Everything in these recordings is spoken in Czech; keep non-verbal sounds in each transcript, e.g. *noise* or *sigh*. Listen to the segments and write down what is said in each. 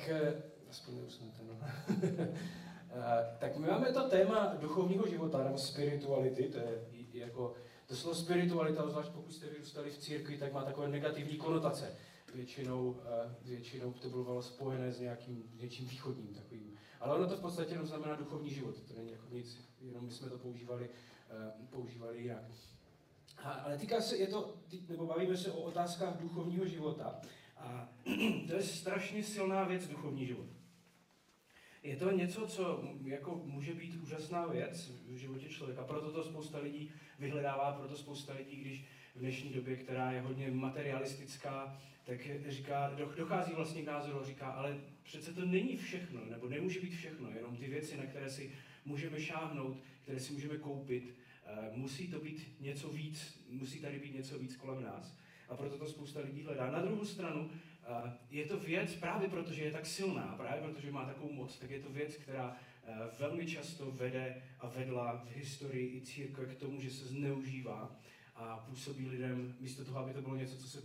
tak eh, aspoň neusnete, no. *laughs* Eh, tak my máme to téma duchovního života, nebo spirituality, to je jako, to slovo spiritualita, zvlášť pokud jste vyrůstali v církvi, tak má takové negativní konotace. Většinou, eh, většinou to bylo spojené s nějakým něčím východním takovým. Ale ono to v podstatě jenom znamená duchovní život, to není jako nic, jenom my jsme to používali, používali jinak. Ale týká se, je to, nebo bavíme se o otázkách duchovního života. A *clears throat* to je strašně silná věc, duchovní život. Je to něco, co jako může být úžasná věc v životě člověka. Proto to spousta lidí vyhledává, proto spousta lidí, když v dnešní době, která je hodně materialistická, tak říká, dochází vlastně k názoru říká, ale přece to není všechno, nebo nemůže být všechno, jenom ty věci, na které si můžeme šáhnout, které si můžeme koupit, eh, musí to být něco víc, musí tady být něco víc kolem nás a proto to spousta lidí hledá. Na druhou stranu eh, je to věc, právě protože je tak silná, právě protože má takovou moc, tak je to věc, která eh, velmi často vede a vedla v historii i církve k tomu, že se zneužívá a působí lidem, místo toho, aby to bylo něco, co, se,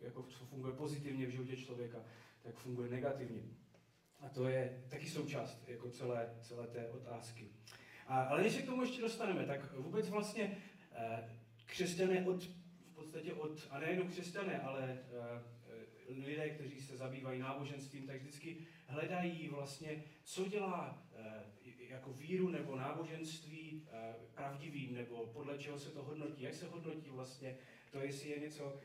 jako, co funguje pozitivně v životě člověka, tak funguje negativně. A to je taky součást jako celé, celé té otázky. A, ale než se k tomu ještě dostaneme, tak vůbec vlastně eh, křesťané od podstatě od, a nejenom křesťané, ale uh, lidé, kteří se zabývají náboženstvím, tak vždycky hledají vlastně, co dělá uh, jako víru nebo náboženství uh, pravdivým, nebo podle čeho se to hodnotí, jak se hodnotí vlastně to, jestli je něco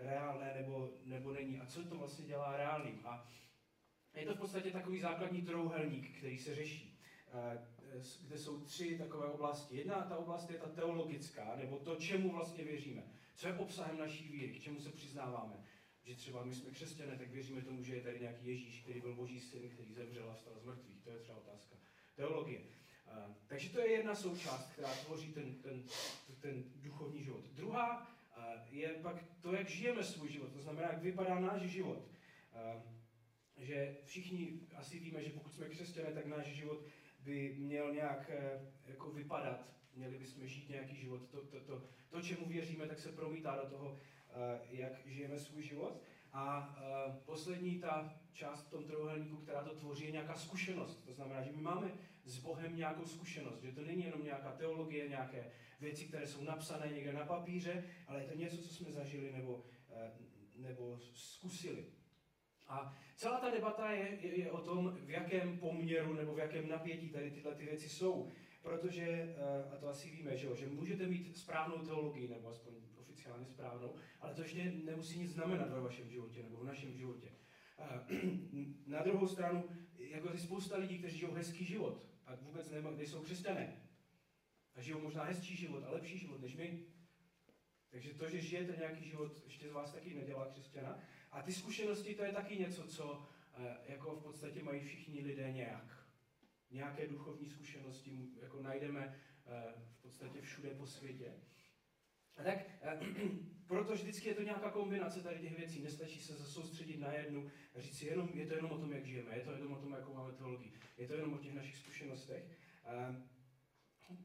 reálné nebo, nebo není a co to vlastně dělá reálným. A je to v podstatě takový základní trouhelník, který se řeší kde jsou tři takové oblasti. Jedna ta oblast je ta teologická, nebo to, čemu vlastně věříme. Co je obsahem naší víry, k čemu se přiznáváme. Že třeba my jsme křesťané, tak věříme tomu, že je tady nějaký Ježíš, který byl boží syn, který zemřel a vstal z mrtvých. To je třeba otázka teologie. Takže to je jedna součást, která tvoří ten, ten, ten duchovní život. Druhá je pak to, jak žijeme svůj život, to znamená, jak vypadá náš život. Že všichni asi víme, že pokud jsme křesťané, tak náš život by měl nějak eh, jako vypadat, měli bychom žít nějaký život. To, to, to, to, čemu věříme, tak se promítá do toho, eh, jak žijeme svůj život. A eh, poslední ta část v tom trojuhelníku, která to tvoří, je nějaká zkušenost. To znamená, že my máme s Bohem nějakou zkušenost, že to není jenom nějaká teologie, nějaké věci, které jsou napsané někde na papíře, ale je to něco, co jsme zažili nebo, nebo zkusili. A celá ta debata je, je, je o tom, v jakém poměru nebo v jakém napětí tady tyhle ty věci jsou. Protože, eh, a to asi víme, že, jo, že můžete mít správnou teologii, nebo aspoň oficiálně správnou, ale to ještě nemusí nic znamenat ve vašem životě nebo v našem životě. Eh, *clears throat* na druhou stranu, jako je spousta lidí, kteří žijou hezký život a vůbec nejsou křesťané. A žijou možná hezčí život a lepší život než my. Takže to, že žijete nějaký život, ještě z vás taky nedělá křesťana. A ty zkušenosti, to je taky něco, co eh, jako v podstatě mají všichni lidé nějak. Nějaké duchovní zkušenosti jako najdeme eh, v podstatě všude po světě. A tak eh, *clears throat* proto vždycky je to nějaká kombinace tady těch věcí. Nestačí se soustředit na jednu a říct si, jenom, je to jenom o tom, jak žijeme, je to jenom o tom, jakou máme teologii, je to jenom o těch našich zkušenostech.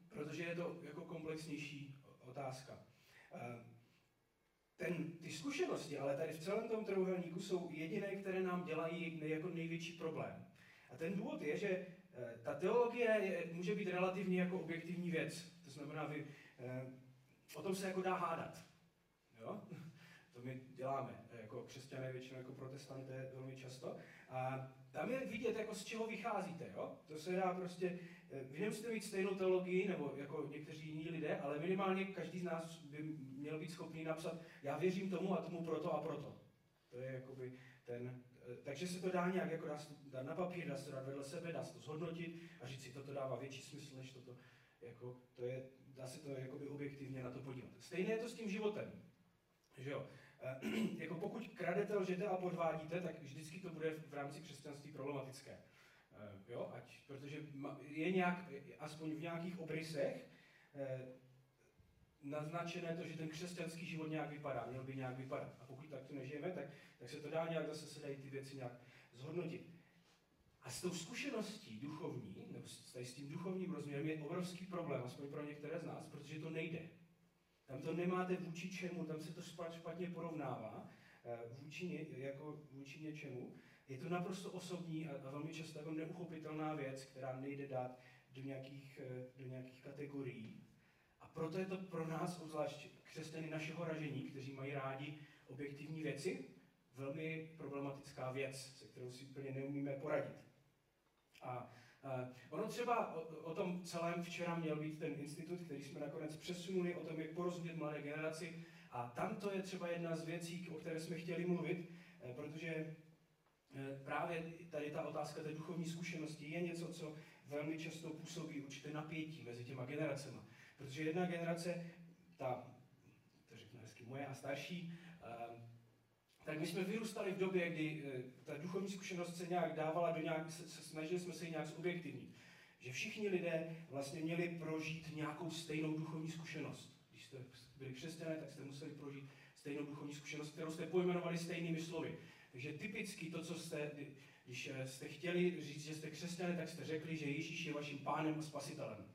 Protože je to jako komplexnější otázka. Ten, ty zkušenosti, ale tady v celém tom trojuhelníku jsou jediné, které nám dělají jako největší problém. A ten důvod je, že ta teologie může být relativně jako objektivní věc. To znamená, vy, eh, o tom se jako dá hádat. Jo? *laughs* To my děláme jako křesťané, většinou jako protestanté velmi často. A tam je vidět, jako z čeho vycházíte. Jo? To se dá prostě, eh, vy nemusíte mít stejnou teologii, nebo jako někteří jiní lidé, ale minimálně každý z nás by měl být schopný napsat, já věřím tomu a tomu proto a proto. To je jakoby ten, eh, takže se to dá nějak jako dá, dát na papír, dá se dát vedle sebe, dá se to zhodnotit a říct si, toto dává větší smysl než toto. Jako, to je, dá se to jakoby objektivně na to podívat. Stejné je to s tím životem. Že jo? E, *clears throat* jako pokud kradete, lžete a podvádíte, tak vždycky to bude v rámci křesťanství problematické. E, jo? Ať, protože je nějak, aspoň v nějakých obrysech, naznačené to, že ten křesťanský život nějak vypadá, měl by nějak vypadat. A pokud tak to nežijeme, tak, tak se to dá nějak, zase se dají ty věci nějak zhodnotit. A s tou zkušeností duchovní, nebo s, s tím duchovním rozměrem je obrovský problém, aspoň pro některé z nás, protože to nejde. Tam to nemáte vůči čemu, tam se to špatně porovnává, eh, vůči, ně, jako vůči něčemu. je to naprosto osobní a, a velmi často jako neuchopitelná věc, která nejde dát do nějakých, eh, do nějakých kategorií. Proto je to pro nás, obzvlášť křesťany našeho ražení, kteří mají rádi objektivní věci, velmi problematická věc, se kterou si úplně neumíme poradit. A Uh, ono třeba o, o tom celém včera měl být ten institut, který jsme nakonec přesunuli, o tom, jak porozumět mladé generaci. A tam to je třeba jedna z věcí, o které jsme chtěli mluvit, eh, protože eh, právě tady ta otázka té duchovní zkušenosti je něco, co velmi často působí určité napětí mezi těma generacemi. Protože jedna generace, ta, to řeknu hezky, moje a starší, tak my jsme vyrůstali v době, kdy eh, ta duchovní zkušenost se nějak dávala do nějak, snažili jsme se ji nějak zobjektivnit. Že všichni lidé vlastně měli prožít nějakou stejnou duchovní zkušenost. Když jste byli křesťané, tak jste museli prožít stejnou duchovní zkušenost, kterou jste pojmenovali stejnými slovy. Takže typicky to, co jste, když eh, jste chtěli říct, že jste křesťané, tak jste řekli, že Ježíš je vaším pánem a spasitelem.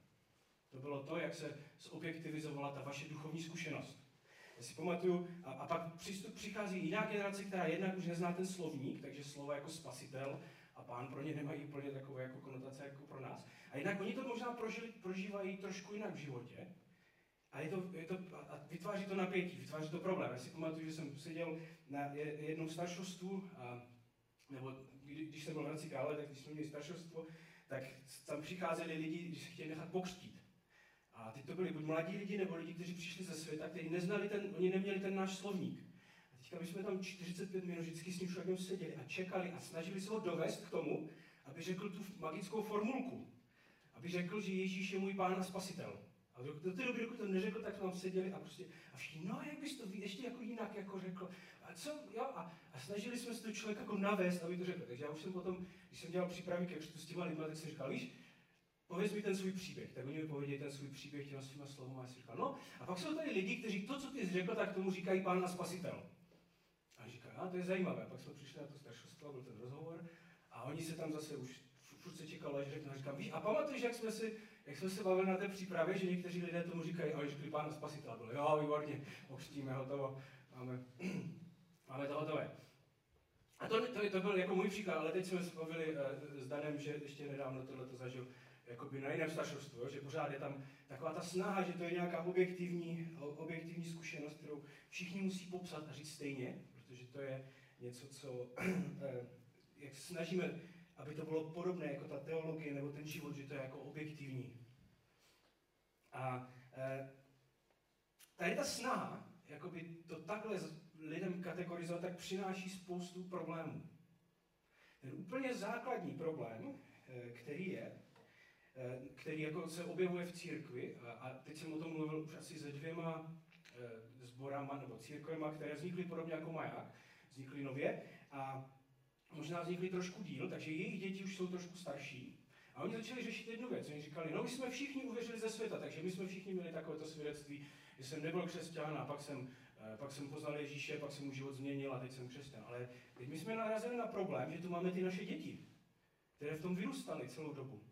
To bylo to, jak se zobjektivizovala ta vaše duchovní zkušenost. Já si pamatuju, a, a pak přístup, přichází jiná generace, která jednak už nezná ten slovník, takže slova jako spasitel a pán pro ně nemají úplně takové jako konotace jako pro nás. A jinak oni to možná prožili, prožívají trošku jinak v životě. A, je to, je to, a vytváří to napětí, vytváří to problém. Já si pamatuju, že jsem seděl na jednom staršostvu, a, nebo když jsem byl v Hradci Krále, tak když jsme měli staršostvo, tak tam přicházeli lidi, když se chtěli nechat pokřtít. A teď to byli buď mladí lidi, nebo lidi, kteří přišli ze světa, kteří neznali ten, oni neměli ten náš slovník. A teďka my jsme tam 45 minut vždycky s ním člověkem seděli a čekali a snažili se ho dovést k tomu, aby řekl tu magickou formulku. Aby řekl, že Ježíš je můj pán a spasitel. A do, té doby, dokud to neřekl, tak tam seděli a prostě, a všichni, no jak bys to ještě jako jinak jako řekl. A co, jo, a, a snažili jsme se to člověk jako navést, aby to řekl. Takže já už jsem potom, když jsem dělal přípravy ke křtu s těma lidmi, tak jsem říkal, víš, pověz mi ten svůj příběh. Tak oni mi pověděli ten svůj příběh těma svýma slovama. A já si říkal, no, a pak jsou tady lidi, kteří to, co ty jsi řekl, tak tomu říkají pán a spasitel. A říká, a to je zajímavé. Pak jsme přišli na to staršostvo, byl ten rozhovor, a oni se tam zase už furt se čekalo, až řeknu, a říkám, víš, a pamatuješ, jak jsme, si, jak jsme se bavili na té přípravě, že někteří lidé tomu říkají, a řekli pán a spasitel. Bylo, jo, výborně, okřtíme, hotovo, máme, *clears throat* máme to hotové. A to, to, to byl jako můj příklad, ale teď jsme se bavili uh, s Danem, že ještě nedávno tohle to zažil jakoby na jiném staršovstvu, že pořád je tam taková ta snaha, že to je nějaká objektivní, objektivní zkušenost, kterou všichni musí popsat a říct stejně, protože to je něco, co *clears throat* eh, jak snažíme, aby to bylo podobné jako ta teologie nebo ten život, že to je jako objektivní. A e, tady ta snaha, jakoby to takhle lidem kategorizovat, tak přináší spoustu problémů. Ten úplně základní problém, eh, který je, Eh, který jako se objevuje v církvi, a teď jsem o tom mluvil už asi se dvěma zborama eh, nebo církvema, které vznikly podobně jako Maják, vznikly nově a možná vznikly trošku díl, takže jejich děti už jsou trošku starší. A oni začali řešit jednu věc. Oni říkali, no my jsme všichni uvěřili ze světa, takže my jsme všichni měli takovéto svědectví, že jsem nebyl křesťan a pak jsem, eh, pak jsem poznal Ježíše, pak jsem mu život změnil a teď jsem křesťan. Ale teď my jsme narazili na problém, že tu máme ty naše děti, které v tom vyrůstaly celou dobu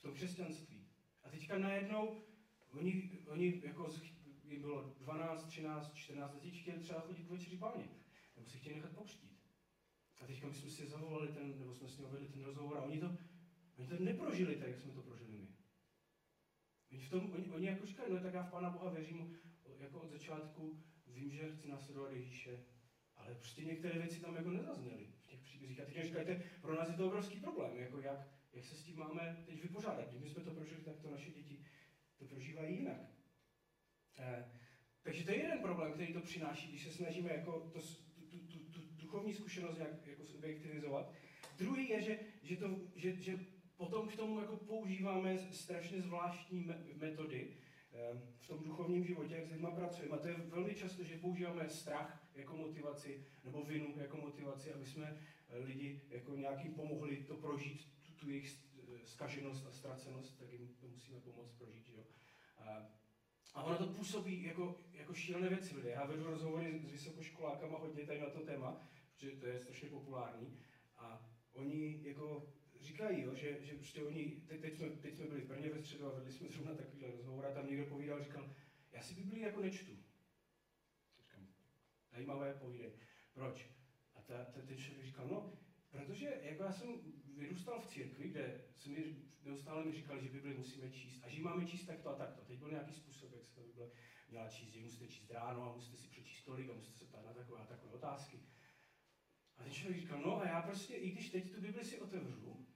v tom křesťanství. A teďka najednou oni, oni jako jim bylo 12, 13, 14 let, chtěli třeba chodit k večeři páně, nebo si chtěli nechat pokřtít. A teďka my jsme si zavolali ten, nebo jsme s ním vedli ten rozhovor a oni to, oni to neprožili tak, jak jsme to prožili my. Oni, v tom, oni, oni jako říkali, no tak já v Pána Boha věřím, jako od začátku vím, že chci následovat Ježíše, ale prostě některé věci tam jako nezazněly v těch příbězích. A teď říkáte, pro nás je to obrovský problém, jako jak, jak se s tím máme teď vypořádat. Když jsme to prožili, tak to naše děti to prožívají jinak. Eh, takže to je jeden problém, který to přináší, když se snažíme jako to, tu, tu, tu, duchovní zkušenost nějak jako subjektivizovat. Druhý je, že, že, to, že, že potom k tomu jako používáme strašně zvláštní metody eh, v tom duchovním životě, jak s lidmi pracujeme. A to je velmi často, že používáme strach jako motivaci nebo vinu jako motivaci, aby jsme eh, lidi jako nějakým pomohli to prožít tu jejich skaženost a ztracenost, tak jim to musíme pomoct prožít. Jo? A, a ono to působí jako, jako šílené věci lidé. Já vedu rozhovory s vysokoškolákama hodně tady na to téma, protože to je strašně populární. A oni jako říkají, jo, že, že prostě oni, teď, teď, jsme, teď jsme byli v Brně ve středu a vedli jsme zrovna takovýhle rozhovor a tam někdo povídal, říkal, já si Biblii jako nečtu. Říkám, zajímavé, povídej. Proč? ta, ta, ten člověk říkal, no, protože jako já jsem vyrůstal v církvi, kde se mi neustále mi říkali, že Bibli musíme číst a že máme číst takto a takto. Teď byl nějaký způsob, jak se ta Bible měla číst, že musíte číst ráno a musíte si přečíst tolik a musíte se ptát na takové a takové otázky. A ten člověk říkal, no a já prostě, i když teď tu Bibli si otevřu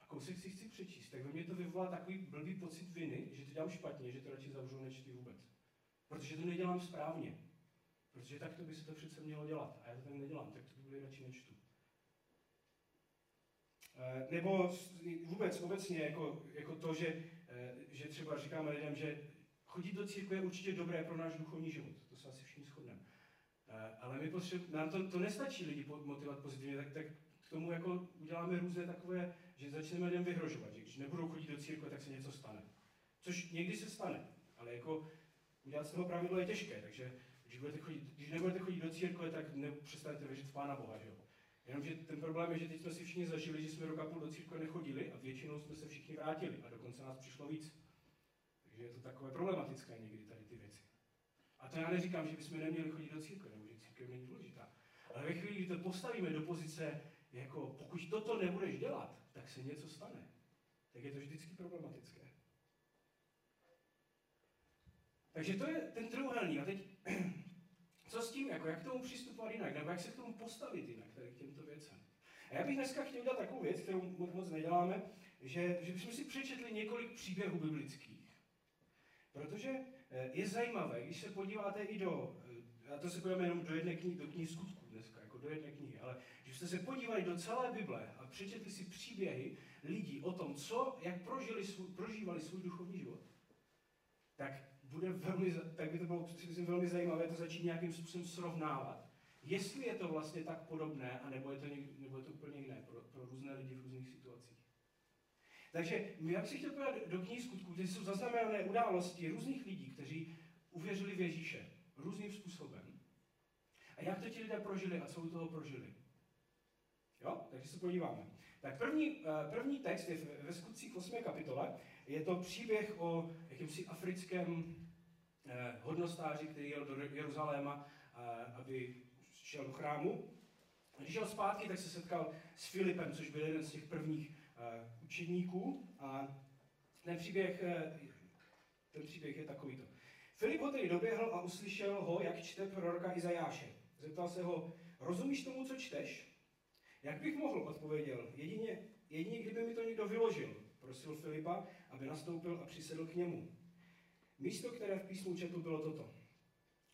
a kousek si chci přečíst, tak ve mně to vyvolá takový blbý pocit viny, že to dělám špatně, že to radši zavřu nečti vůbec. Protože to nedělám správně. Protože takto by se to přece mělo dělat. A já to tak nedělám, tak to Bibli radši nečtu. Eh, nebo vůbec obecně jako, jako to, že, eh, že třeba říkáme lidem, že chodit do církve je určitě dobré pro náš duchovní život. To se asi všichni shodneme. Eh, ale my potřebujeme, nám to, to nestačí lidi motivovat pozitivně, tak, tak k tomu jako uděláme různé takové, že začneme lidem vyhrožovat, že když nebudou chodit do církve, tak se něco stane. Což někdy se stane, ale jako udělat z toho pravidlo je těžké, takže když, budete chodit, když nebudete chodit do církve, tak nepřestanete věřit v Pána Boha, že jo? Jenomže ten problém je, že teď jsme si všichni zažili, že jsme rok a půl do církve nechodili a většinou jsme se všichni vrátili a dokonce nás přišlo víc. Takže je to takové problematické někdy tady ty věci. A to já neříkám, že bychom neměli chodit do církve, nebo že církev není důležitá. Ale ve chvíli, kdy to postavíme do pozice, jako pokud toto nebudeš dělat, tak se něco stane. Tak je to vždycky problematické. Takže to je ten trojuhelník. A teď co s tím, jako jak k tomu přistupovat jinak, nebo jak se k tomu postavit jinak, tady k těmto věcem. A já bych dneska chtěl udělat takovou věc, kterou moc neděláme, že, že bychom si přečetli několik příběhů biblických. Protože eh, je zajímavé, když se podíváte i do, eh, a to se podíváme jenom do jedné knihy, do knihy skutků dneska, jako do jedné knihy, ale když jste se podívali do celé Bible a přečetli si příběhy lidí o tom, co, jak prožili svůj, prožívali svůj duchovní život, tak bude velmi, tak by to bylo myslím, velmi zajímavé to začít nějakým způsobem srovnávat. Jestli je to vlastně tak podobné, anebo je to, něk, nebo je to úplně jiné pro, pro různé lidi v různých situacích. Takže já bych si chtěl podívat do knih skutků, kde jsou zaznamenané události různých lidí, kteří uvěřili v Ježíše různým způsobem. A jak to ti lidé prožili a co u toho prožili. Jo? Takže se podíváme. Tak první, eh, první text je ve skutcích 8. kapitole. Je to příběh o jakýmsi africkém hodnostáři, který jel do Jeruzaléma, eh, aby šel do chrámu. Když šel zpátky, tak se setkal s Filipem, což byl jeden z těch prvních učedníků. A ten příběh, ten příběh je takovýto. Filip ho tedy doběhl a uslyšel ho, jak čte proroka Izajáše. Zeptal se ho, rozumíš tomu, co čteš? Jak bych mohl, odpověděl, jedině, jedině kdyby mi to někdo vyložil, prosil Filipa, aby nastoupil a přisedl k němu. Místo, které v písmu četl, bylo toto.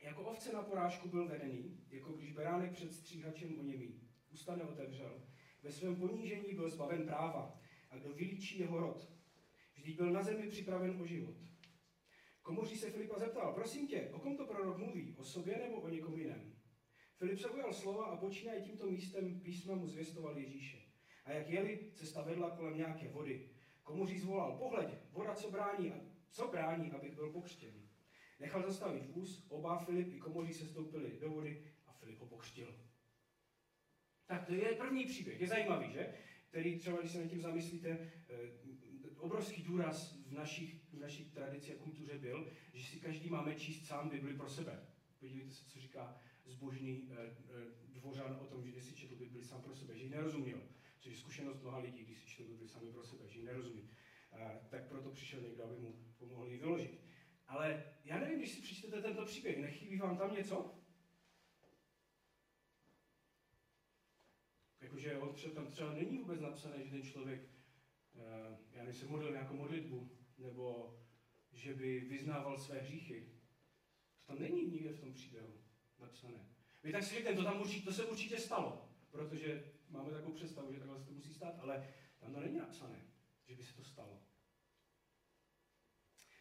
Jako ovce na porážku byl vedený, jako když beránek před stříhačem oněmí. Ústa neotevřel. Ve svém ponížení byl zbaven práva. A kdo vylíčí jeho rod? Vždyť byl na zemi připraven o život. Komoří se Filipa zeptal, prosím tě, o kom to prorok mluví? O sobě nebo o někom jiném? Filip se ujal slova a počínaje tímto místem písma mu zvěstoval Ježíše. A jak jeli, cesta vedla kolem nějaké vody. Komuří zvolal, pohleď, voda, co brání, co brání, abych byl pokřtěn. Nechal zastavit vůz, oba Filip i komoří se stoupili do vody a Filip ho pokřtil. Tak to je první příběh, je zajímavý, že? Který třeba, když se nad tím zamyslíte, eh, obrovský důraz v našich, v našich tradici a kultuře byl, že si každý máme číst sám Bibli pro sebe. Podívejte se, co říká zbožný eh, eh, dvořan o tom, že si četl Bibli sám pro sebe, že ji nerozuměl. Což je zkušenost mnoha lidí, když si četl Bibli sami pro sebe, že ji nerozumí. Eh, tak proto přišel někdo, aby mu pomohl ji vyložit. Ale já nevím, když si přečtete tento příběh, nechybí vám tam něco? Jakože on třeba, tam třeba není vůbec napsané, že ten člověk, já nevím, se modlil nějakou modlitbu, nebo že by vyznával své hříchy. To tam není nikde v tom příběhu napsané. Vy tak si řeknete, to, tam určitě, to se určitě stalo, protože máme takovou představu, že takhle se to musí stát, ale tam to není napsané, že by se to stalo.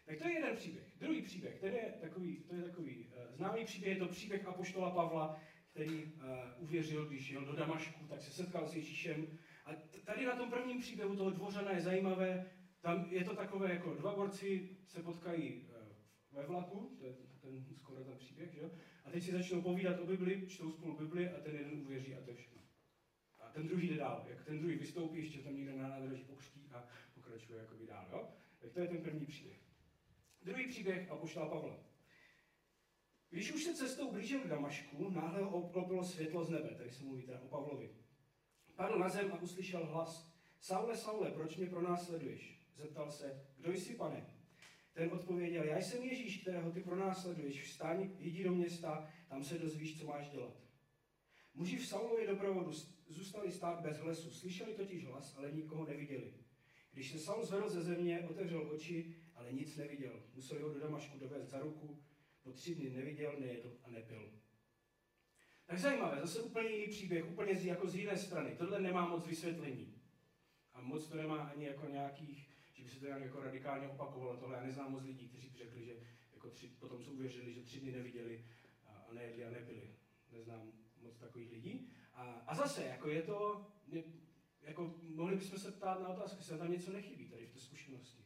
Tak to je jeden příběh. Druhý příběh, ten je takový, to je takový uh, známý příběh, je to příběh Apoštola Pavla, který uh, uvěřil, když jel do Damašku, tak se setkal s Ježíšem. A tady na tom prvním příběhu toho dvořana je zajímavé, tam je to takové, jako dva borci se potkají uh, ve vlaku, to je ten skoro ten příběh, že? A teď si začnou povídat o Bibli, čtou spolu Bibli a ten jeden uvěří a to je všechno. A ten druhý jde dál. Jak ten druhý vystoupí, ještě tam někde na nádraží pokřtí a pokračuje jakoby dál. Jo? Tak to je ten první příběh. Druhý příběh a pošla Pavla. Když už se cestou blížil k Damašku, náhle ho obklopilo světlo z nebe, tady se mluví teda o Pavlovi. Padl na zem a uslyšel hlas. Saule, Saule, proč mě pronásleduješ? Zeptal se, kdo jsi, pane? Ten odpověděl, já jsem Ježíš, kterého ty pronásleduješ. Vstaň, jdi do města, tam se dozvíš, co máš dělat. Muži v Saulově doprovodu zůstali stát bez hlasu. Slyšeli totiž hlas, ale nikoho neviděli. Když se Saul zvedl ze země, otevřel oči, ale nic neviděl. Museli ho do Damašku dovést za ruku. Po tři dny neviděl, nejedl a nepil. Tak zajímavé, zase úplně jiný příběh, úplně z, jako z jiné strany. Tohle nemá moc vysvětlení. A moc to nemá ani jako nějakých, že by se to nějak jako radikálně opakovalo. Tohle já neznám moc lidí, kteří by řekli, že jako tři, potom co uvěřili, že tři dny neviděli a, a nejedli a nepili. Neznám moc takových lidí. A, a zase, jako je to, jako mohli bychom se ptát na otázku, jestli tam něco nechybí tady v té zkušenosti.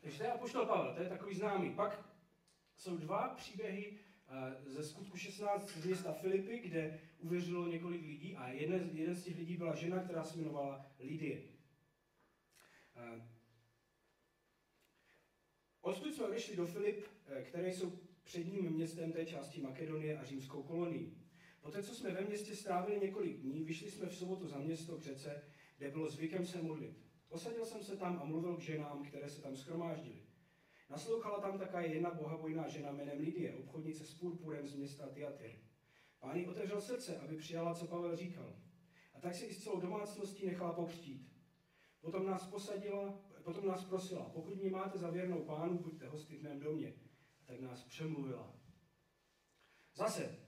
Takže to je Apoštol Pavel, to je takový známý. Pak jsou dva příběhy eh, ze skutku 16 z města Filipy, kde uvěřilo několik lidí a jeden, jeden z těch lidí byla žena, která se jmenovala Lidie. Eh, odtud jsme odešli do Filip, eh, které jsou předním městem té části Makedonie a římskou kolonii. Poté, co jsme ve městě strávili několik dní, vyšli jsme v sobotu za město k řece, kde bylo zvykem se modlit. Posadil jsem se tam a mluvil k ženám, které se tam schromáždily. Naslouchala tam také jedna bohabojná žena jménem Lidie, obchodnice s purpurem z města Tiatyr. Pán otevřel srdce, aby přijala, co Pavel říkal. A tak si i s celou domácností nechala pokřtít. Potom nás posadila, potom nás prosila, pokud mě máte za věrnou pánu, buďte hosty v mém domě. Tak nás přemluvila. Zase,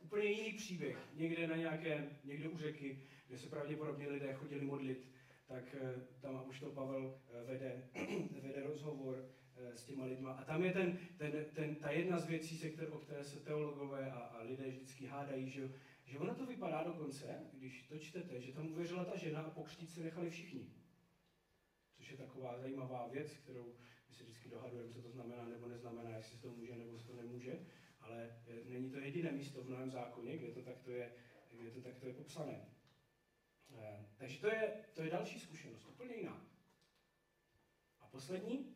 úplně jiný příběh. Někde na nějaké, někde u řeky, kde se pravděpodobně lidé chodili modlit, tak eh, tam už to Pavel eh, vede, *clears throat* vede rozhovor eh, s těma lidma. A tam je ten, ten, ten, ta jedna z věcí, se které, o které se teologové a, a lidé vždycky hádají, že, že ono to vypadá dokonce, když to čtete, že tam uvěřila ta žena a pokřtít se nechali všichni. Což je taková zajímavá věc, kterou vždycky dohadujeme, co to znamená nebo neznamená, jestli to může nebo se to nemůže. Ale není to jediné místo v Novém zákoně, kde to takto je, kde to takto je popsané. Eh, takže to je, to je další zkušenost, úplně jiná. A poslední,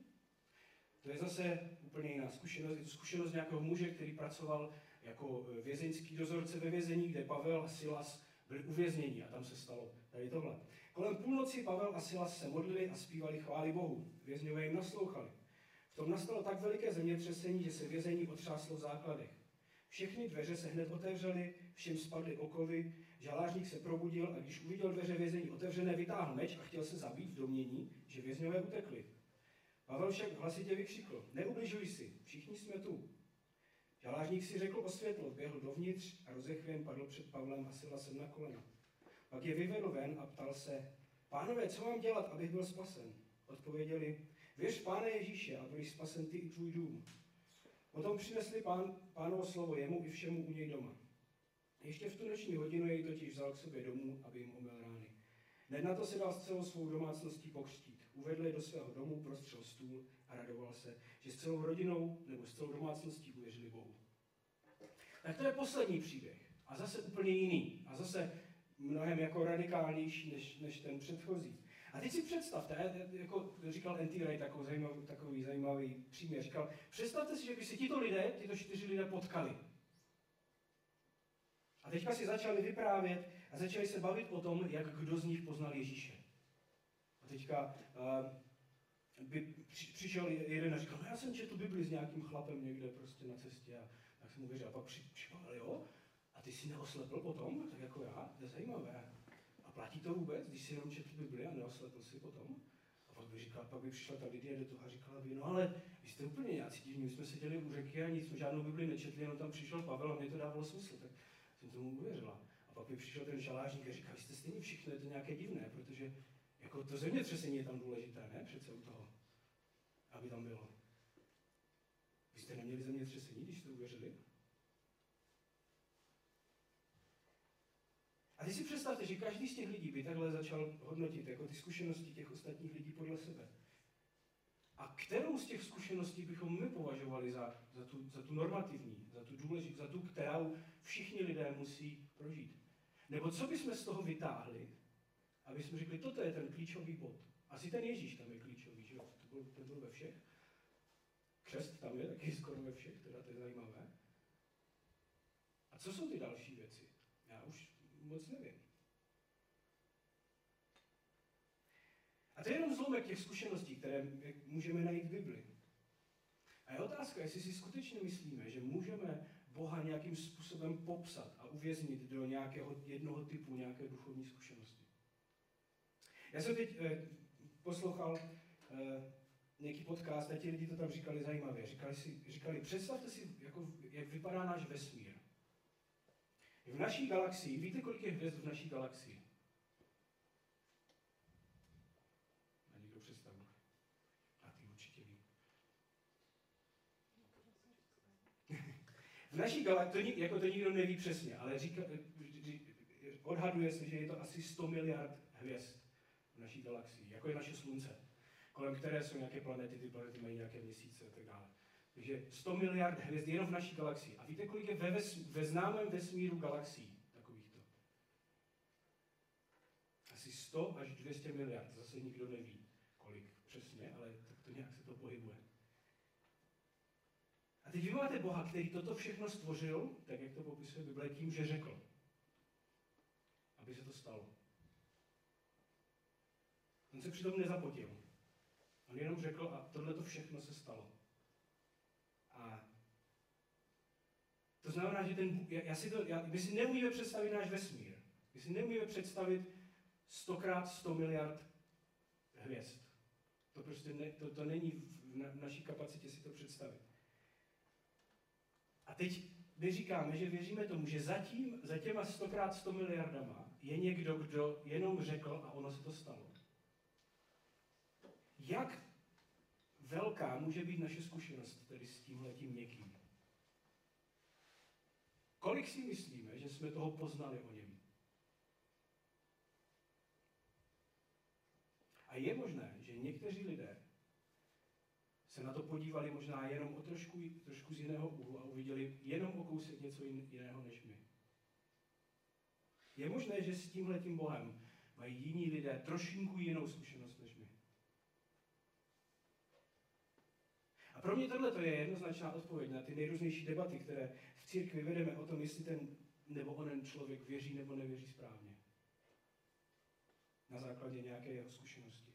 to je zase úplně jiná zkušenost. Je to zkušenost nějakého muže, který pracoval jako eh, vězeňský dozorce ve vězení, kde Pavel a Silas byli uvězněni a tam se stalo tady tohle. Kolem půlnoci Pavel a Silas se modlili a zpívali chvály Bohu. Vězňové jim naslouchali. Tom nastalo tak veliké zemětřesení, že se vězení otřáslo v základech. Všechny dveře se hned otevřely, všem spadly okovy, žalářník se probudil a když uviděl dveře vězení otevřené, vytáhl meč a chtěl se zabít v domění, že vězňové utekli. Pavel však hlasitě vykřikl, neubližuj si, všichni jsme tu. Žalářník si řekl o světlo, běhl dovnitř a rozechvěn padl před Pavlem a sila se na kolena. Pak je vyvedl ven a ptal se, pánové, co mám dělat, abych byl spasen? Odpověděli, věř Páne Ježíše a budeš spasen ty i tvůj dům. Potom přinesli pán, pánovo slovo jemu i všemu u něj doma. Ještě v tu noční hodinu jej totiž vzal k sobě domů, aby jim omyl rány. Hned na to se dal s celou svou domácností pokřtít. Uvedl je do svého domu, prostřel stůl a radoval se, že s celou rodinou nebo s celou domácností uvěřili Bohu. Tak to je poslední příběh. A zase úplně jiný. A zase mnohem jako radikálnější než, než ten předchozí. A teď si představte, jako říkal N.T. Ray takový zajímavý, takový zajímavý příměr, říkal, představte si, že by si tito lidé, tyto čtyři lidé potkali. A teďka si začali vyprávět a začali se bavit o tom, jak kdo z nich poznal Ježíše. A teďka uh, by při, přišel jeden a říkal, no já jsem četl Bibli s nějakým chlapem někde prostě na cestě a tak jsem mu věřil. A pak přišel, jo, a ty jsi neoslepl potom, tak jako já, to je zajímavé. Platí to vůbec, když si jenom četl Bibli a neoslepl si potom? A pak by, říkal, pak by přišla ta Lidie do toho a říkala by, no ale vy jste úplně nějací divní, my jsme seděli u řeky a nic jsme žádnou Bibli nečetli, jenom tam přišel Pavel a mě to dávalo smysl. Tak jsem tomu uvěřila. A pak by přišel ten žalářník a říkal, jste stejně všichni, je to nějaké divné, protože jako to zemětřesení je tam důležité, ne? Přece u toho, aby tam bylo. Vy jste neměli zemětřesení, když jste uvěřili? Teď si představte, že každý z těch lidí by takhle začal hodnotit jako ty zkušenosti těch ostatních lidí podle sebe. A kterou z těch zkušeností bychom my považovali za, za, tu, za tu normativní, za tu důležitou, za tu, kterou všichni lidé musí prožít? Nebo co bychom z toho vytáhli, aby jsme řekli, toto je ten klíčový bod. Asi ten Ježíš tam je klíčový, že jo? To byl, to byl ve všech. Křest tam je taky *laughs* skoro ve všech, teda to je zajímavé. A co jsou ty další věci? Moc nevím. A to je jenom zlomek těch zkušeností, které můžeme najít v Bibli. A je otázka, jestli si skutečně myslíme, že můžeme Boha nějakým způsobem popsat a uvěznit do nějakého jednoho typu, nějaké duchovní zkušenosti. Já jsem teď eh, poslouchal eh, nějaký podcast a ti lidi to tam říkali zajímavě. Říkali, si, říkali představte si, jako, jak vypadá náš vesmír. V naší galaxii, víte, kolik je hvězd v naší galaxii? A někdo představuje. A ty určitě ví. v naší galaxii, to, jako to nikdo neví přesně, ale říká, odhaduje se, že je to asi 100 miliard hvězd v naší galaxii, jako je naše slunce, kolem které jsou nějaké planety, ty planety mají nějaké měsíce a tak dále. Takže 100 miliard hvězd jenom v naší galaxii. A víte, kolik je ve, ves, ve známém vesmíru galaxií takovýchto? Asi 100 až 200 miliard. Zase nikdo neví, kolik přesně, ale tak to nějak se to pohybuje. A teď vy máte Boha, který toto všechno stvořil, tak jak to popisuje Bible, tím, že řekl, aby se to stalo. On se přitom nezapotil. On jenom řekl a tohle to všechno se stalo. A to znamená, že ten, já, já si to, já, my si neumíme představit náš vesmír. My si neumíme představit stokrát 100 miliard hvězd. To prostě ne, to, to není v, na, v naší kapacitě si to představit. A teď my říkáme, že věříme tomu, že zatím, za těma stokrát 100 miliardama je někdo, kdo jenom řekl a ono se to stalo. Jak velká může být naše zkušenost tedy s tímhletím někým? Kolik si myslíme, že jsme toho poznali o něm? A je možné, že někteří lidé se na to podívali možná jenom o trošku, trošku z jiného úhlu a uviděli jenom o kousek něco jiného než my. Je možné, že s tímhletím Bohem mají jiní lidé trošinku jinou zkušenost než my. A pro mě tohle je jednoznačná odpověď na ty nejrůznější debaty, které církvi vedeme o tom, jestli ten nebo onen člověk věří nebo nevěří správně. Na základě nějaké jeho zkušenosti.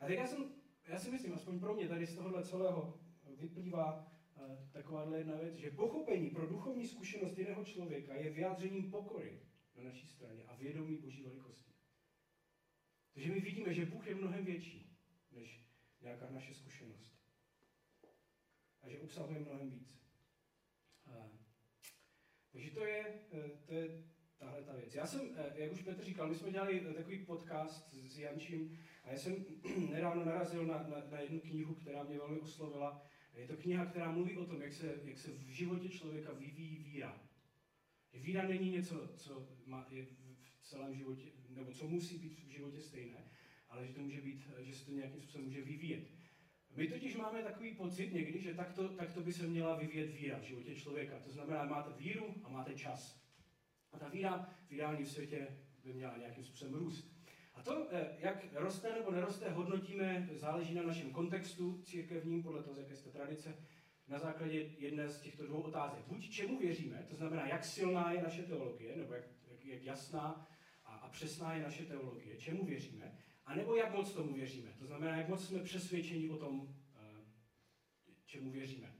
A teď já, jsem, já si myslím, aspoň pro mě tady z tohohle celého vyplývá uh, takováhle jedna věc, že pochopení pro duchovní zkušenost jiného člověka je vyjádřením pokory na naší straně a vědomí boží velikosti. Takže my vidíme, že Bůh je mnohem větší, než nějaká naše zkušenost. A že obsahuje mnohem víc. Takže to je, e, to je tahle ta věc. Já jsem, e, jak už Petr říkal, my jsme dělali takový podcast s Jančím a já jsem *clears throat* nedávno narazil na, na, na jednu knihu, která mě velmi oslovila. Je to kniha, která mluví o tom, jak se, jak se v životě člověka vyvíjí víra. Že víra není něco, co má, je v celém životě, nebo co musí být v životě stejné, ale že to může být, že se to nějakým způsobem může vyvíjet. My totiž máme takový pocit někdy, že takto, takto by se měla vyvíjet víra v životě člověka. To znamená, máte víru a máte čas. A ta víra v ideálním světě by měla nějakým způsobem růst. A to, eh, jak roste nebo neroste, hodnotíme, záleží na našem kontextu církevním, podle toho, z jaké jste tradice, na základě jedné z těchto dvou otázek. Buď čemu věříme, to znamená, jak silná je naše teologie, nebo jak, jak, jak jasná a, a přesná je naše teologie, čemu věříme, a nebo jak moc tomu věříme. To znamená, jak moc jsme přesvědčeni o tom, eh, čemu věříme.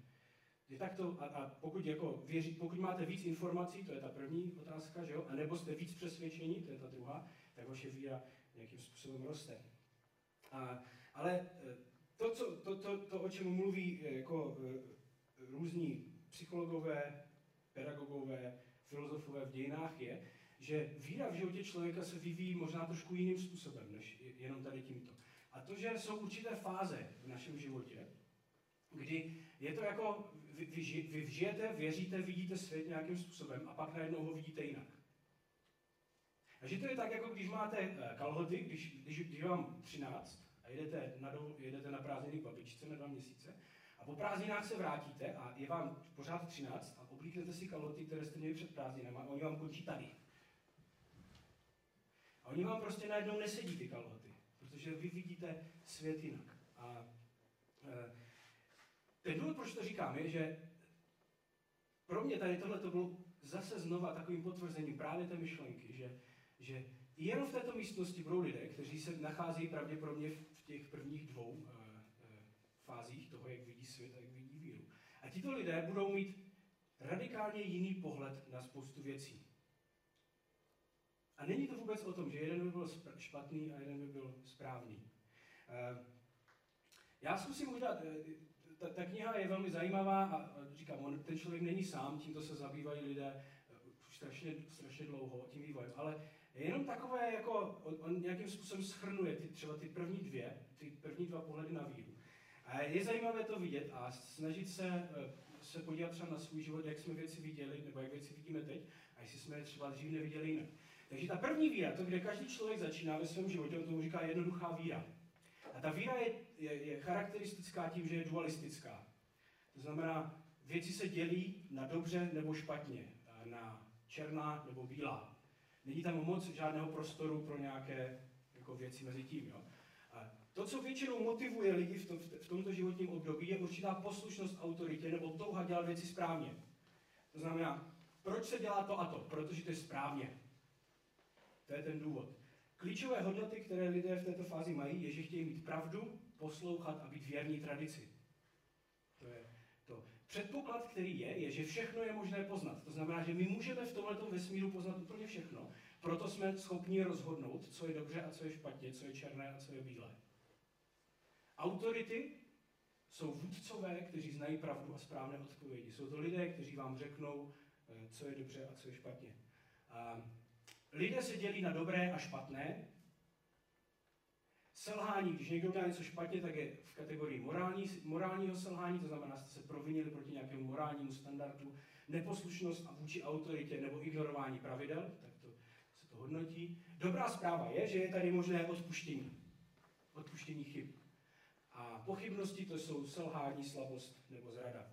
Je tak to, a, a pokud, jako věří, pokud máte víc informací, to je ta první otázka, že jo? a nebo jste víc přesvědčení, to je ta druhá, tak vaše víra nějakým způsobem roste. A, ale eh, to, co, to, to, to, o čem mluví eh, jako různí psychologové, pedagogové, filozofové v dějinách, je, že víra v životě člověka se vyvíjí možná trošku jiným způsobem, než jenom tady tímto. A to, že jsou určité fáze v našem životě, kdy je to jako, vy, vy, vy žijete, věříte, vidíte svět nějakým způsobem a pak najednou ho vidíte jinak. Takže to je tak, jako když máte eh, kalhoty, když, když, když vám 13 a jedete na, dou, jedete na prázdniny k babičce na dva měsíce a po prázdninách se vrátíte a je vám pořád 13 a oblíknete si kalhoty, které jste měli před prázdninami a oni vám končí tady. A oni vám prostě najednou nesedí ty kalhoty, protože vy vidíte svět jinak. A e, ten důvod, proč to říkám, je, že pro mě tady tohle to bylo zase znova takovým potvrzením právě té myšlenky, že, že jenom v této místnosti budou lidé, kteří se nacházejí pravděpodobně v těch prvních dvou uh, uh, fázích toho, jak vidí svět a jak vidí víru. A tito lidé budou mít radikálně jiný pohled na spoustu věcí. A není to vůbec o tom, že jeden by byl špatný a jeden by byl správný. Uh, já zkusím udělat, ta, ta kniha je velmi zajímavá a říkám, on, ten člověk není sám, tímto se zabývají lidé už strašně, strašně dlouho, tím vývojem, ale jenom takové, jako on, on nějakým způsobem schrnuje ty, třeba ty první dvě, ty první dva pohledy na víru. A je zajímavé to vidět a snažit se, eh, se podívat třeba na svůj život, jak jsme věci viděli, nebo jak věci vidíme teď, a jestli jsme je třeba dřív neviděli jinak. Takže ta první víra, to, kde každý člověk začíná ve svém životě, on tomu říká jednoduchá víra. A ta víra je, je, je charakteristická tím, že je dualistická. To znamená, věci se dělí na dobře nebo špatně, na černá nebo bílá. Není tam moc žádného prostoru pro nějaké jako věci mezi tím. Jo? A to, co většinou motivuje lidi v, to, v tomto životním období, je určitá poslušnost autoritě nebo touha dělat věci správně. To znamená, proč se dělá to a to? Protože to je správně. To je ten důvod. Klíčové hodnoty, které lidé v této fázi mají, je, že chtějí mít pravdu, poslouchat a být věrní tradici. To je to. Předpoklad, který je, je, že všechno je možné poznat. To znamená, že my můžeme v tomto vesmíru poznat úplně všechno, proto jsme schopni rozhodnout, co je dobře a co je špatně, co je černé a co je bílé. Autority jsou vůdcové, kteří znají pravdu a správné odpovědi. Jsou to lidé, kteří vám řeknou, eh, co je dobře a co je špatně. A lidé se dělí na dobré a špatné. Selhání, když někdo udělá něco špatně, tak je v kategorii morální, morálního selhání, to znamená, že se provinili proti nějakému morálnímu standardu, neposlušnost a vůči autoritě nebo ignorování pravidel, tak to se to hodnotí. Dobrá zpráva je, že je tady možné odpuštění. Odpuštění chyb. A pochybnosti to jsou selhání, slabost nebo zrada.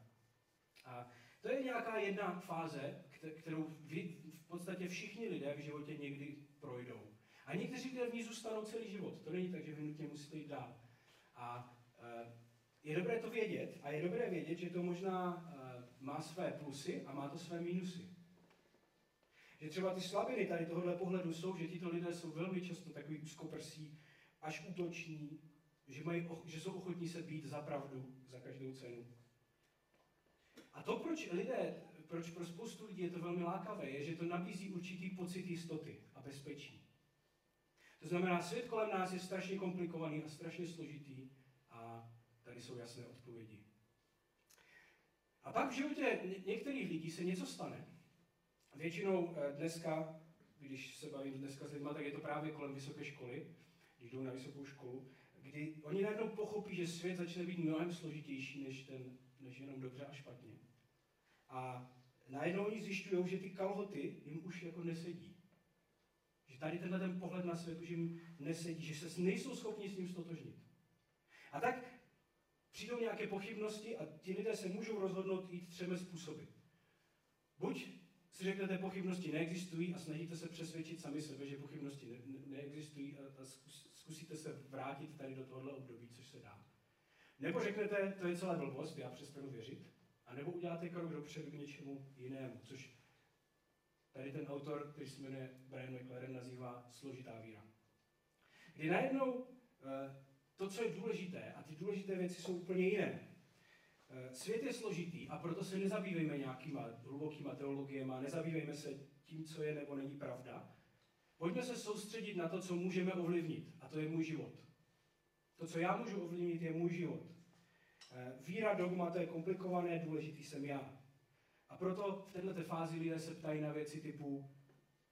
A to je nějaká jedna fáze, kterou vy, v podstatě všichni lidé v životě někdy projdou. A někteří lidé v ní zůstanou celý život. To není tak, že vy nutně musíte jít dál. A e, je dobré to vědět a je dobré vědět, že to možná e, má své plusy a má to své minusy. Že třeba ty slabiny tady tohohle pohledu jsou, že tito lidé jsou velmi často takový úzkoprsí, až útoční, že, mají, že jsou ochotní se být za pravdu za každou cenu. A to, proč lidé, proč pro spoustu lidí je to velmi lákavé, je, že to nabízí určitý pocit jistoty a bezpečí. To znamená, svět kolem nás je strašně komplikovaný a strašně složitý a tady jsou jasné odpovědi. A pak v životě některých lidí se něco stane. Většinou eh, dneska, když se bavím dneska s lidmi, tak je to právě kolem vysoké školy, když jdou na vysokou školu, kdy oni najednou pochopí, že svět začne být mnohem složitější než, ten, než jenom dobře a špatně. A najednou oni zjišťují, že ty kalhoty jim už jako nesedí. Že tady tenhle ten pohled na svět už jim nesedí, že se nejsou schopni s ním stotožnit. A tak přijdou nějaké pochybnosti a ti lidé se můžou rozhodnout jít třemi způsoby. Buď si řeknete, pochybnosti neexistují a snažíte se přesvědčit sami sebe, že pochybnosti ne- ne- neexistují a, a zkusíte se vrátit tady do tohohle období, což se dá. Nebo řeknete, to je celá blbost, já přestanu věřit, a nebo uděláte krok dopředu k něčemu jinému, což tady ten autor, který se jmenuje Brian McLaren, nazývá složitá víra. Kdy najednou eh, to, co je důležité, a ty důležité věci jsou úplně jiné. Eh, svět je složitý a proto se nezabývejme nějakýma hlubokýma teologiema, nezabývejme se tím, co je nebo není pravda. Pojďme se soustředit na to, co můžeme ovlivnit, a to je můj život. To, co já můžu ovlivnit, je můj život. Eh, víra, dogma, to je komplikované, důležitý jsem já. A proto v této fázi lidé se ptají na věci typu,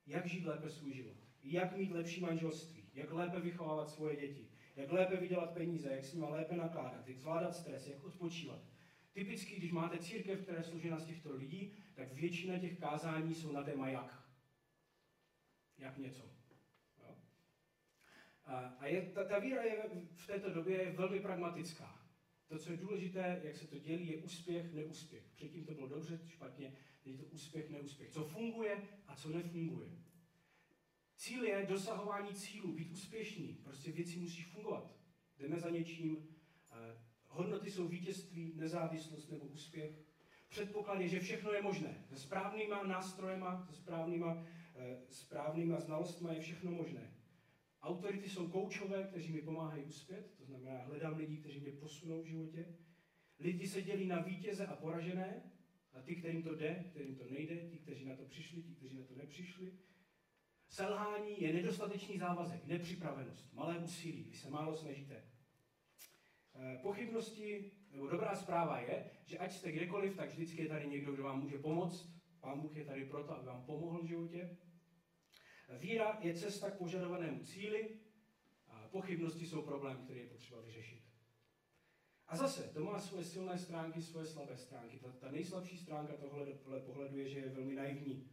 jak žít lépe svůj život, jak mít lepší manželství, jak lépe vychovávat svoje děti, jak lépe vydělat peníze, jak s nimi lépe nakládat, jak zvládat stres, jak odpočívat. Typicky, když máte církev, která je složena z těchto lidí, tak většina těch kázání jsou na téma jak. Jak něco. Jo? A, a je, ta, ta víra je v této době je velmi pragmatická. To, co je důležité, jak se to dělí, je úspěch, neúspěch. Předtím to bylo dobře, špatně, teď je to úspěch, neúspěch. Co funguje a co nefunguje. Cíl je dosahování cílu, být úspěšný. Prostě věci musí fungovat. Jdeme za něčím, hodnoty jsou vítězství, nezávislost nebo úspěch. Předpoklad je, že všechno je možné. Se správnýma nástrojema, se správnýma, eh, správnýma znalostmi je všechno možné. Autority jsou koučové, kteří mi pomáhají uspět, to znamená, hledám lidi, kteří mě posunou v životě. Lidi se dělí na vítěze a poražené, na ty, kterým to jde, kterým to nejde, ti, kteří na to přišli, ti, kteří na to nepřišli. Selhání je nedostatečný závazek, nepřipravenost, malé úsilí, vy se málo snažíte. Eh, pochybnosti, nebo dobrá zpráva je, že ať jste kdekoliv, tak vždycky je tady někdo, kdo vám může pomoct. Pán Bůh je tady proto, aby vám pomohl v životě. Víra je cesta k požadovanému cíli a pochybnosti jsou problém, který je potřeba vyřešit. A zase, to má svoje silné stránky, svoje slabé stránky. Ta, ta nejslabší stránka tohle pohledu je, že je velmi naivní.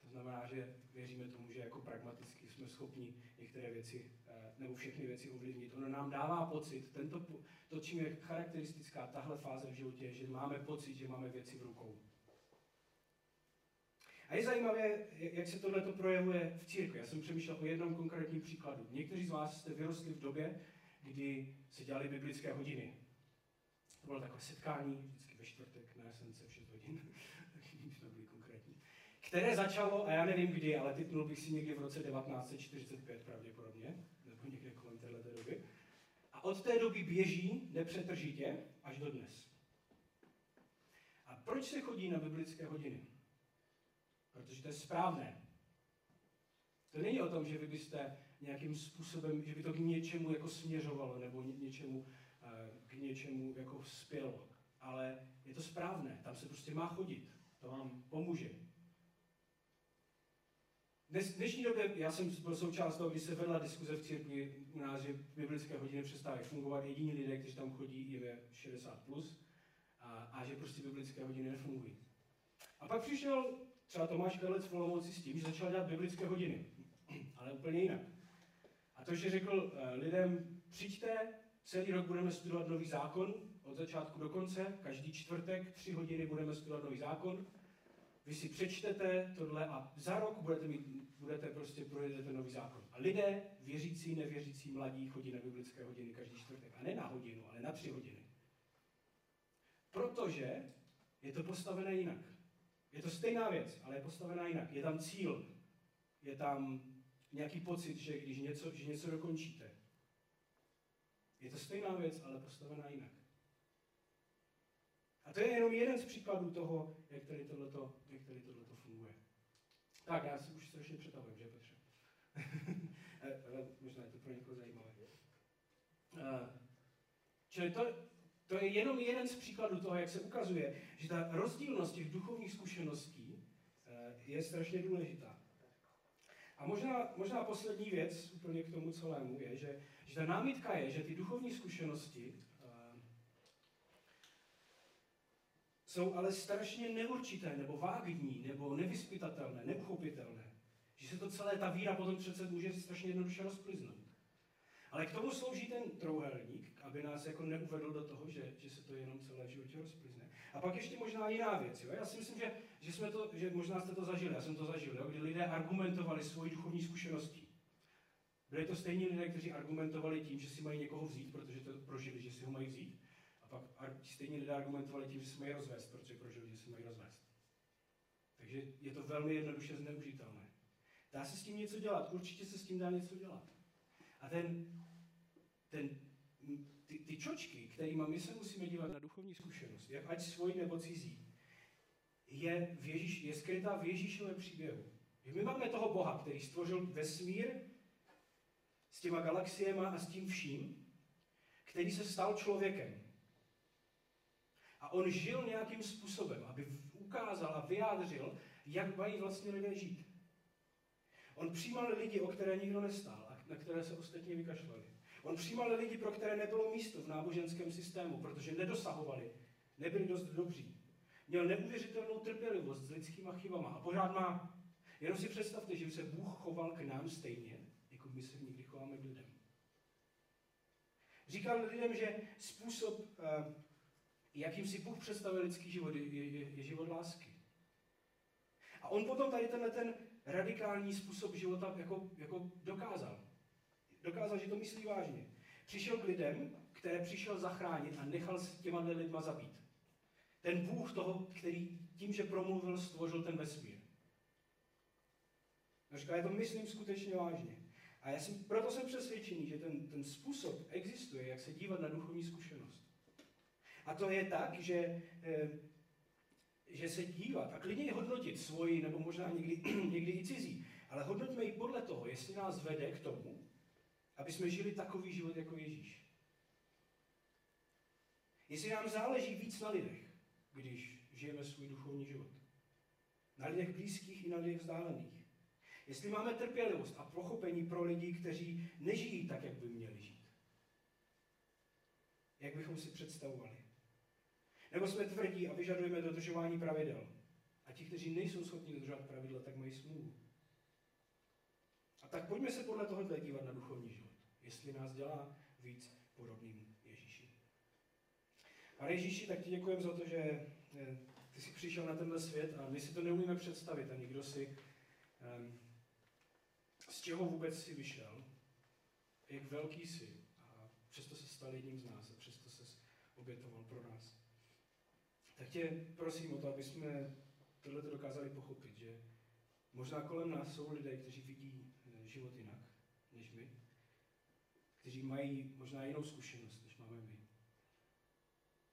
To znamená, že věříme tomu, že jako pragmaticky jsme schopni některé věci eh, nebo všechny věci ovlivnit. Ono nám dává pocit, tento, to, čím je charakteristická tahle fáze v životě, že máme pocit, že máme věci v rukou. A je zajímavé, jak se tohle projevuje v církvi. Já jsem přemýšlel o jednom konkrétním příkladu. Někteří z vás jste vyrostli v době, kdy se dělali biblické hodiny. To bylo takové setkání, vždycky ve čtvrtek na esence v 6 hodin, *laughs* jsme byli konkrétní. Které začalo, a já nevím kdy, ale typnul bych si někdy v roce 1945 pravděpodobně, nebo někde kolem této doby. A od té doby běží nepřetržitě až do dnes. A proč se chodí na biblické hodiny? Protože to je správné. To není o tom, že vy byste nějakým způsobem, že by to k něčemu jako směřovalo, nebo něčemu, eh, k něčemu jako spělo. Ale je to správné, tam se prostě má chodit. To vám pomůže. Dnes, dnešní době, já jsem byl součást toho, když se vedla diskuze v církvi u nás, že biblické hodiny přestávají fungovat, jediní lidé, kteří tam chodí, je 60+, plus, a, a že prostě biblické hodiny nefungují. A pak přišel třeba Tomáš Karlec v Olomouci s tím, že začal dělat biblické hodiny, ale úplně jinak. A to, že řekl eh, lidem, přijďte, celý rok budeme studovat nový zákon, od začátku do konce, každý čtvrtek, tři hodiny budeme studovat nový zákon, vy si přečtete tohle a za rok budete, mít, budete prostě projedete nový zákon. A lidé, věřící, nevěřící, mladí, chodí na biblické hodiny každý čtvrtek. A ne na hodinu, ale na tři hodiny. Protože je to postavené jinak. Je to stejná věc, ale je postavená jinak. Je tam cíl, je tam nějaký pocit, že když něco, že něco dokončíte. Je to stejná věc, ale postavená jinak. A to je jenom jeden z příkladů toho, jak tady tohleto, jak tady tohleto funguje. Tak, já si už strašně přetavujem, že Petře? *laughs* možná je to pro někoho zajímavé. Uh, čili to, to je jenom jeden z příkladů toho, jak se ukazuje, že ta rozdílnost těch duchovních zkušeností uh, je strašně důležitá. A možná, možná poslední věc úplně k tomu celému je, že, že ta námitka je, že ty duchovní zkušenosti jsou ale strašně neurčité, nebo vágní, nebo nevyspytatelné, neuchopitelné. Že se to celé, ta víra potom přece může strašně jednoduše rozpliznout. Ale k tomu slouží ten trouhelník, aby nás jako neuvedl do toho, že, že se to jenom celé životě rozplizne. A pak ještě možná jiná věc. Jo? Já si myslím, že, že, jsme to, že možná jste to zažili, já jsem to zažil, jo? kdy lidé argumentovali svoji duchovní zkušeností. Byli to stejní lidé, kteří argumentovali tím, že si mají někoho vzít, protože to prožili, že si ho mají vzít. A pak stejně lidé argumentovali tím, že se mají rozvést, protože prožili, že se mají rozvést. Takže je to velmi jednoduše zneužitelné. Dá se s tím něco dělat, určitě se s tím dá něco dělat. A ten, ten, ty, ty čočky, kterými my se musíme dívat na duchovní zkušenost, jak ať svoji nebo cizí, je, v Ježíš, je skrytá v Ježíšovém příběhu. My máme toho Boha, který stvořil vesmír s těma galaxiema a s tím vším, který se stal člověkem. A on žil nějakým způsobem, aby ukázal a vyjádřil, jak mají vlastně lidé žít. On přijímal lidi, o které nikdo nestál na které se ostatně vykašlali. On přijímal lidi, pro které nebylo místo v náboženském systému, protože nedosahovali, nebyli dost dobří. Měl neuvěřitelnou trpělivost s lidskýma chybama a pořád má. Jenom si představte, že se Bůh choval k nám stejně, jako my se někdy chováme k lidem. Říkal lidem, že způsob, eh, jakým si Bůh představil lidský život, je, je, je život lásky. A on potom tady tenhle ten radikální způsob života jako, jako dokázal. Dokázal, že to myslí vážně. Přišel k lidem, které přišel zachránit a nechal se těma lidma zabít. Ten Bůh toho, který tím, že promluvil, stvořil ten vesmír. No říká, já to myslím skutečně vážně. A já jsem, proto jsem přesvědčený, že ten, ten způsob existuje, jak se dívat na duchovní zkušenost. A to je tak, že, eh, že se dívat a klidně hodnotit svoji, nebo možná někdy, *clears throat* někdy i cizí, ale hodnoťme ji podle toho, jestli nás vede k tomu, aby jsme žili takový život jako Ježíš. Jestli nám záleží víc na lidech, když žijeme svůj duchovní život. Na lidech blízkých i na lidech vzdálených. Jestli máme trpělivost a pochopení pro lidi, kteří nežijí tak, jak by měli žít. Jak bychom si představovali. Nebo jsme tvrdí a vyžadujeme dodržování pravidel. A ti, kteří nejsou schopni dodržovat pravidla, tak mají smůlu. A tak pojďme se podle tohohle dívat na duchovní život. Jestli nás dělá víc podobným Ježíši. Pane Ježíši, tak ti děkujeme za to, že eh, ty jsi přišel na tenhle svět a my si to neumíme představit, ani kdo si, um, z čeho vůbec si vyšel, jak velký jsi a přesto se stal jedním z nás a přesto se obětoval pro nás. Tak tě prosím o to, aby jsme tohle dokázali pochopit, že možná kolem nás jsou lidé, kteří vidí eh, život jinak než my, kteří mají možná jinou zkušenost, než máme my.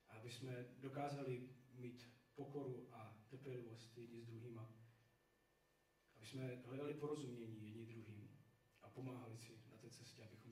Aby jsme dokázali mít pokoru a trpělivost jedni s druhýma. Aby jsme hledali porozumění jedni druhým a pomáhali si na té cestě, abychom.